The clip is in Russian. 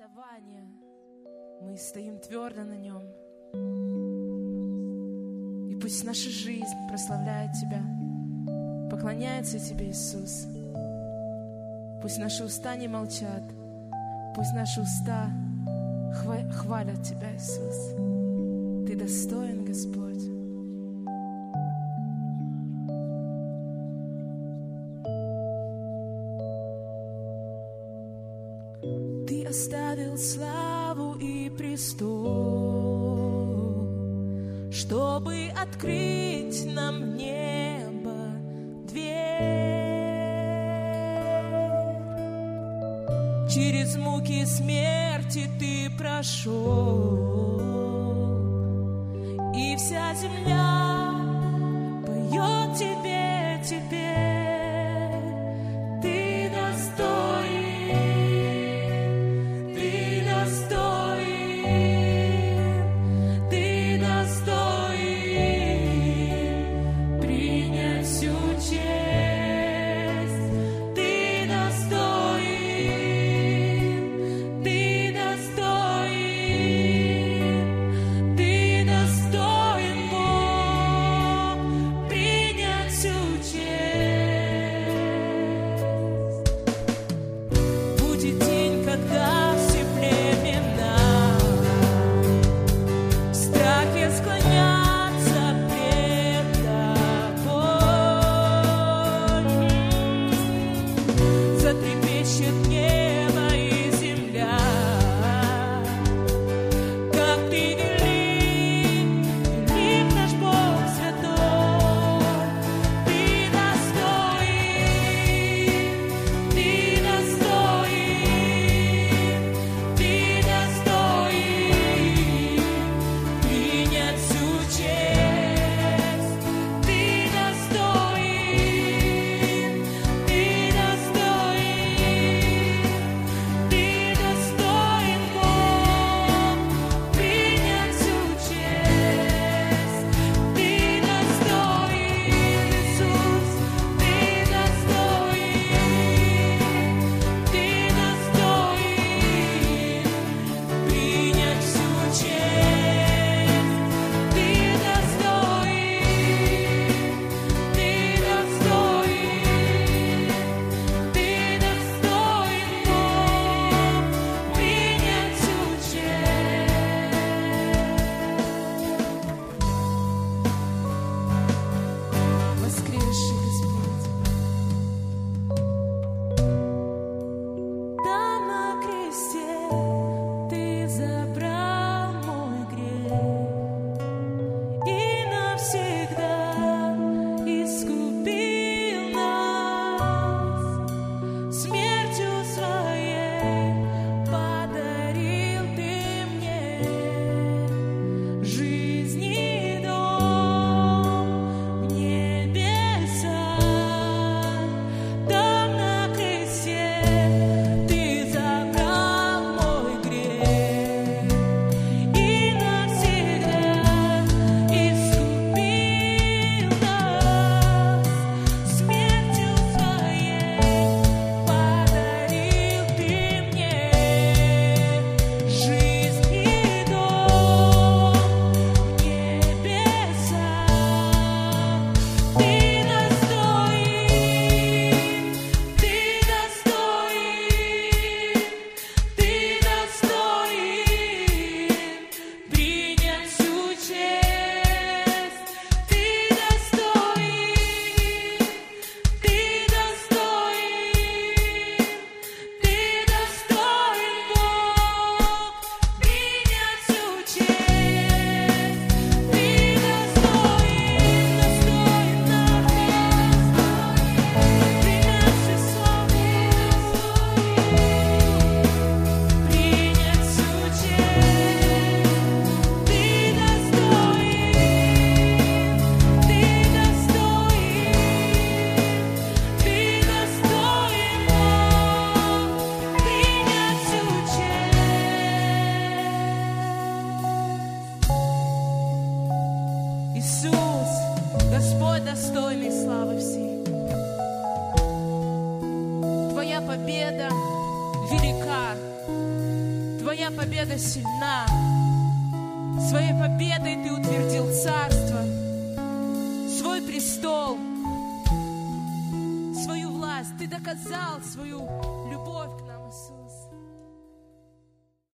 обетование. Мы стоим твердо на нем. И пусть наша жизнь прославляет Тебя, поклоняется Тебе, Иисус. Пусть наши уста не молчат, пусть наши уста хва- хвалят Тебя, Иисус. Ты достоин, Господь. оставил славу и престол, чтобы открыть нам небо дверь. Через муки смерти ты прошел, и вся земля никогда. Иисус, Господь достойный славы всей. Твоя победа велика, Твоя победа сильна. Своей победой Ты утвердил царство, свой престол, свою власть. Ты доказал свою любовь.